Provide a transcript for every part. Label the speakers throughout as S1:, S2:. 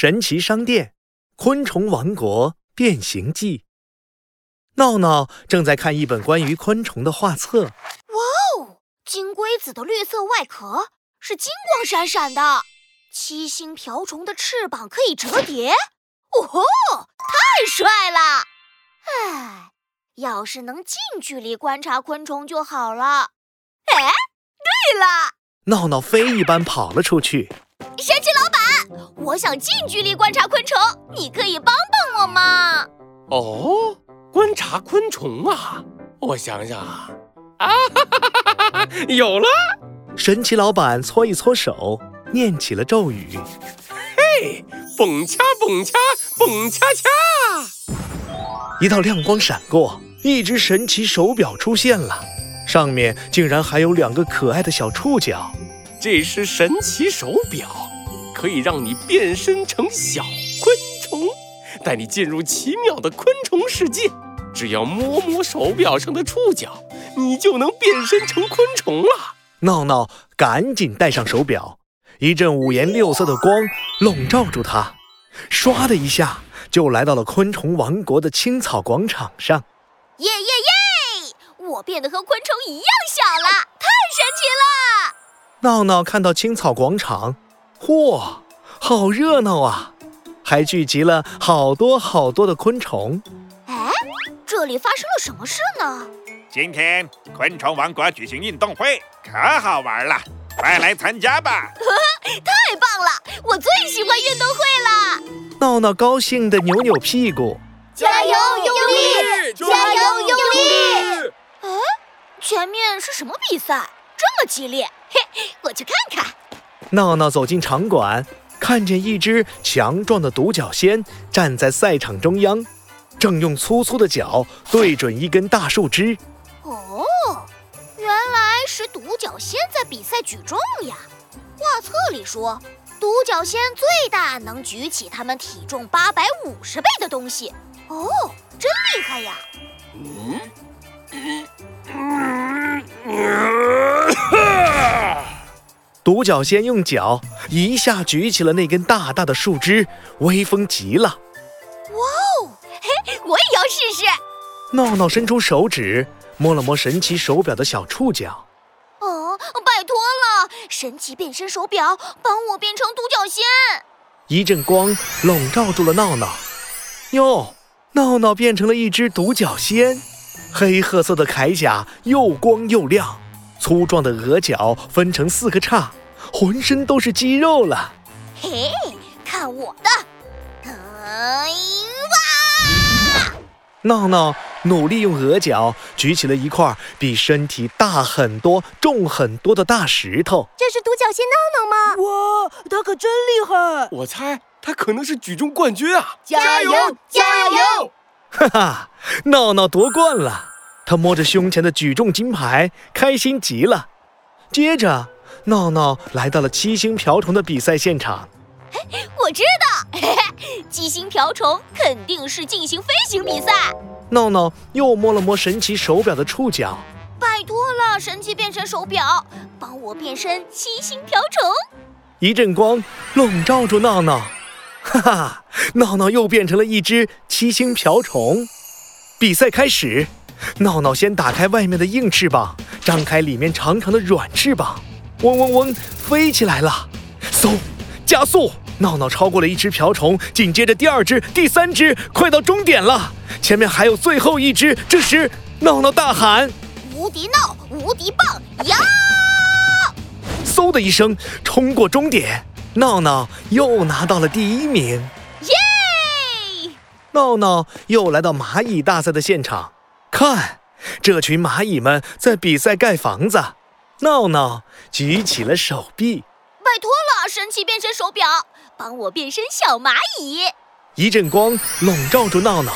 S1: 神奇商店《昆虫王国变形记》。闹闹正在看一本关于昆虫的画册。
S2: 哇哦，金龟子的绿色外壳是金光闪闪的，七星瓢虫的翅膀可以折叠。哦吼，太帅了！唉，要是能近距离观察昆虫就好了。哎，对了，
S1: 闹闹飞一般跑了出去。
S2: 神奇老板，我想近距离观察昆虫，你可以帮帮我吗？
S3: 哦，观察昆虫啊，我想想啊，啊，哈哈哈哈有了！
S1: 神奇老板搓一搓手，念起了咒语：
S3: 嘿，蹦恰蹦恰蹦恰恰！
S1: 一道亮光闪过，一只神奇手表出现了，上面竟然还有两个可爱的小触角。
S3: 这是神奇手表，可以让你变身成小昆虫，带你进入奇妙的昆虫世界。只要摸摸手表上的触角，你就能变身成昆虫了。
S1: 闹闹赶紧戴上手表，一阵五颜六色的光笼罩住它，唰的一下就来到了昆虫王国的青草广场上。
S2: 耶耶耶！我变得和昆虫一样小了，太神奇了！
S1: 闹闹看到青草广场，嚯，好热闹啊！还聚集了好多好多的昆虫。
S2: 哎，这里发生了什么事呢？
S4: 今天昆虫王国举行运动会，可好玩了，快来参加吧！
S2: 太棒了，我最喜欢运动会了！
S1: 闹闹高兴地扭扭屁股，
S2: 加油，用力！加油，用力！哎，前面是什么比赛？这么激烈？嘿，我去看看。
S1: 闹闹走进场馆，看见一只强壮的独角仙站在赛场中央，正用粗粗的脚对准一根大树枝。
S2: 哦，原来是独角仙在比赛举重呀。画册里说，独角仙最大能举起它们体重八百五十倍的东西。哦，真厉害呀！嗯 嗯
S1: 独角仙用脚一下举起了那根大大的树枝，威风极了。
S2: 哇哦，嘿，我也要试试。
S1: 闹闹伸出手指摸了摸神奇手表的小触角。
S2: 哦，拜托了，神奇变身手表，帮我变成独角仙。
S1: 一阵光笼罩住了闹闹。哟，闹闹变成了一只独角仙，黑褐色的铠甲又光又亮。粗壮的额角分成四个叉，浑身都是肌肉了。
S2: 嘿，看我的！哎哇！
S1: 闹闹努力用额角举起了一块比身体大很多、重很多的大石头。
S2: 这是独角仙闹闹吗？
S5: 哇，他可真厉害！
S3: 我猜他可能是举重冠军啊！
S5: 加油，加油！
S1: 哈哈，闹闹夺冠了。他摸着胸前的举重金牌，开心极了。接着，闹闹来到了七星瓢虫的比赛现场。
S2: 我知道，嘿 嘿七星瓢虫肯定是进行飞行比赛。
S1: 闹闹又摸了摸神奇手表的触角，
S2: 拜托了，神奇变身手表，帮我变身七星瓢虫。
S1: 一阵光笼罩住闹闹，哈哈，闹闹又变成了一只七星瓢虫。比赛开始。闹闹先打开外面的硬翅膀，张开里面长长的软翅膀，嗡嗡嗡，飞起来了。嗖，加速！闹闹超过了一只瓢虫，紧接着第二只、第三只，快到终点了。前面还有最后一只。这时，闹闹大喊：“
S2: 无敌闹，无敌棒呀！”
S1: 嗖的一声，冲过终点，闹闹又拿到了第一名。
S2: 耶！
S1: 闹闹又来到蚂蚁大赛的现场。看，这群蚂蚁们在比赛盖房子。闹闹举起了手臂，
S2: 拜托了，神奇变身手表，帮我变身小蚂蚁。
S1: 一阵光笼罩住闹闹。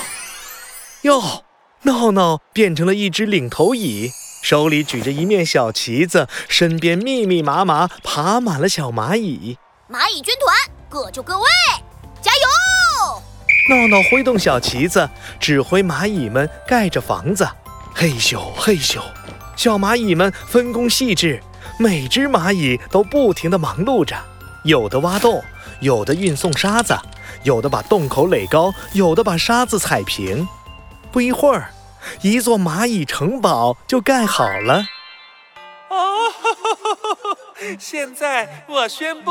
S1: 哟，闹闹变成了一只领头蚁，手里举着一面小旗子，身边密密麻麻爬满了小蚂蚁。
S2: 蚂蚁军团，各就各位！
S1: 闹闹挥动小旗子，指挥蚂蚁们盖着房子。嘿咻嘿咻，小蚂蚁们分工细致，每只蚂蚁都不停地忙碌着，有的挖洞，有的运送沙子，有的把洞口垒高，有的把沙子踩平。不一会儿，一座蚂蚁城堡就盖好了。哦，
S6: 现在我宣布，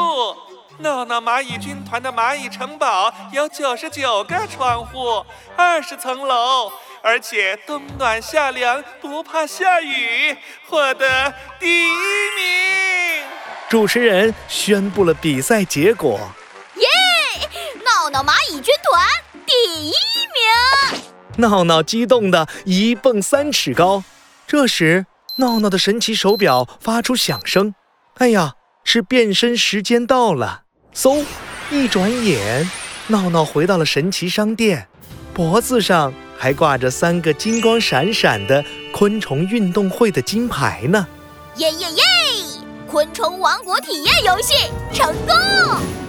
S6: 闹闹蚂蚁军团的蚂蚁城堡有九十九个窗户，二十层楼，而且冬暖夏凉，不怕下雨，获得第一名。
S1: 主持人宣布了比赛结果。
S2: 耶闹闹蚂蚁军团第一名！
S1: 闹闹激动的一蹦三尺高。这时，闹闹的神奇手表发出响声。哎呀，是变身时间到了！嗖，一转眼，闹闹回到了神奇商店，脖子上还挂着三个金光闪闪的昆虫运动会的金牌呢。
S2: 耶耶耶！昆虫王国体验游戏成功！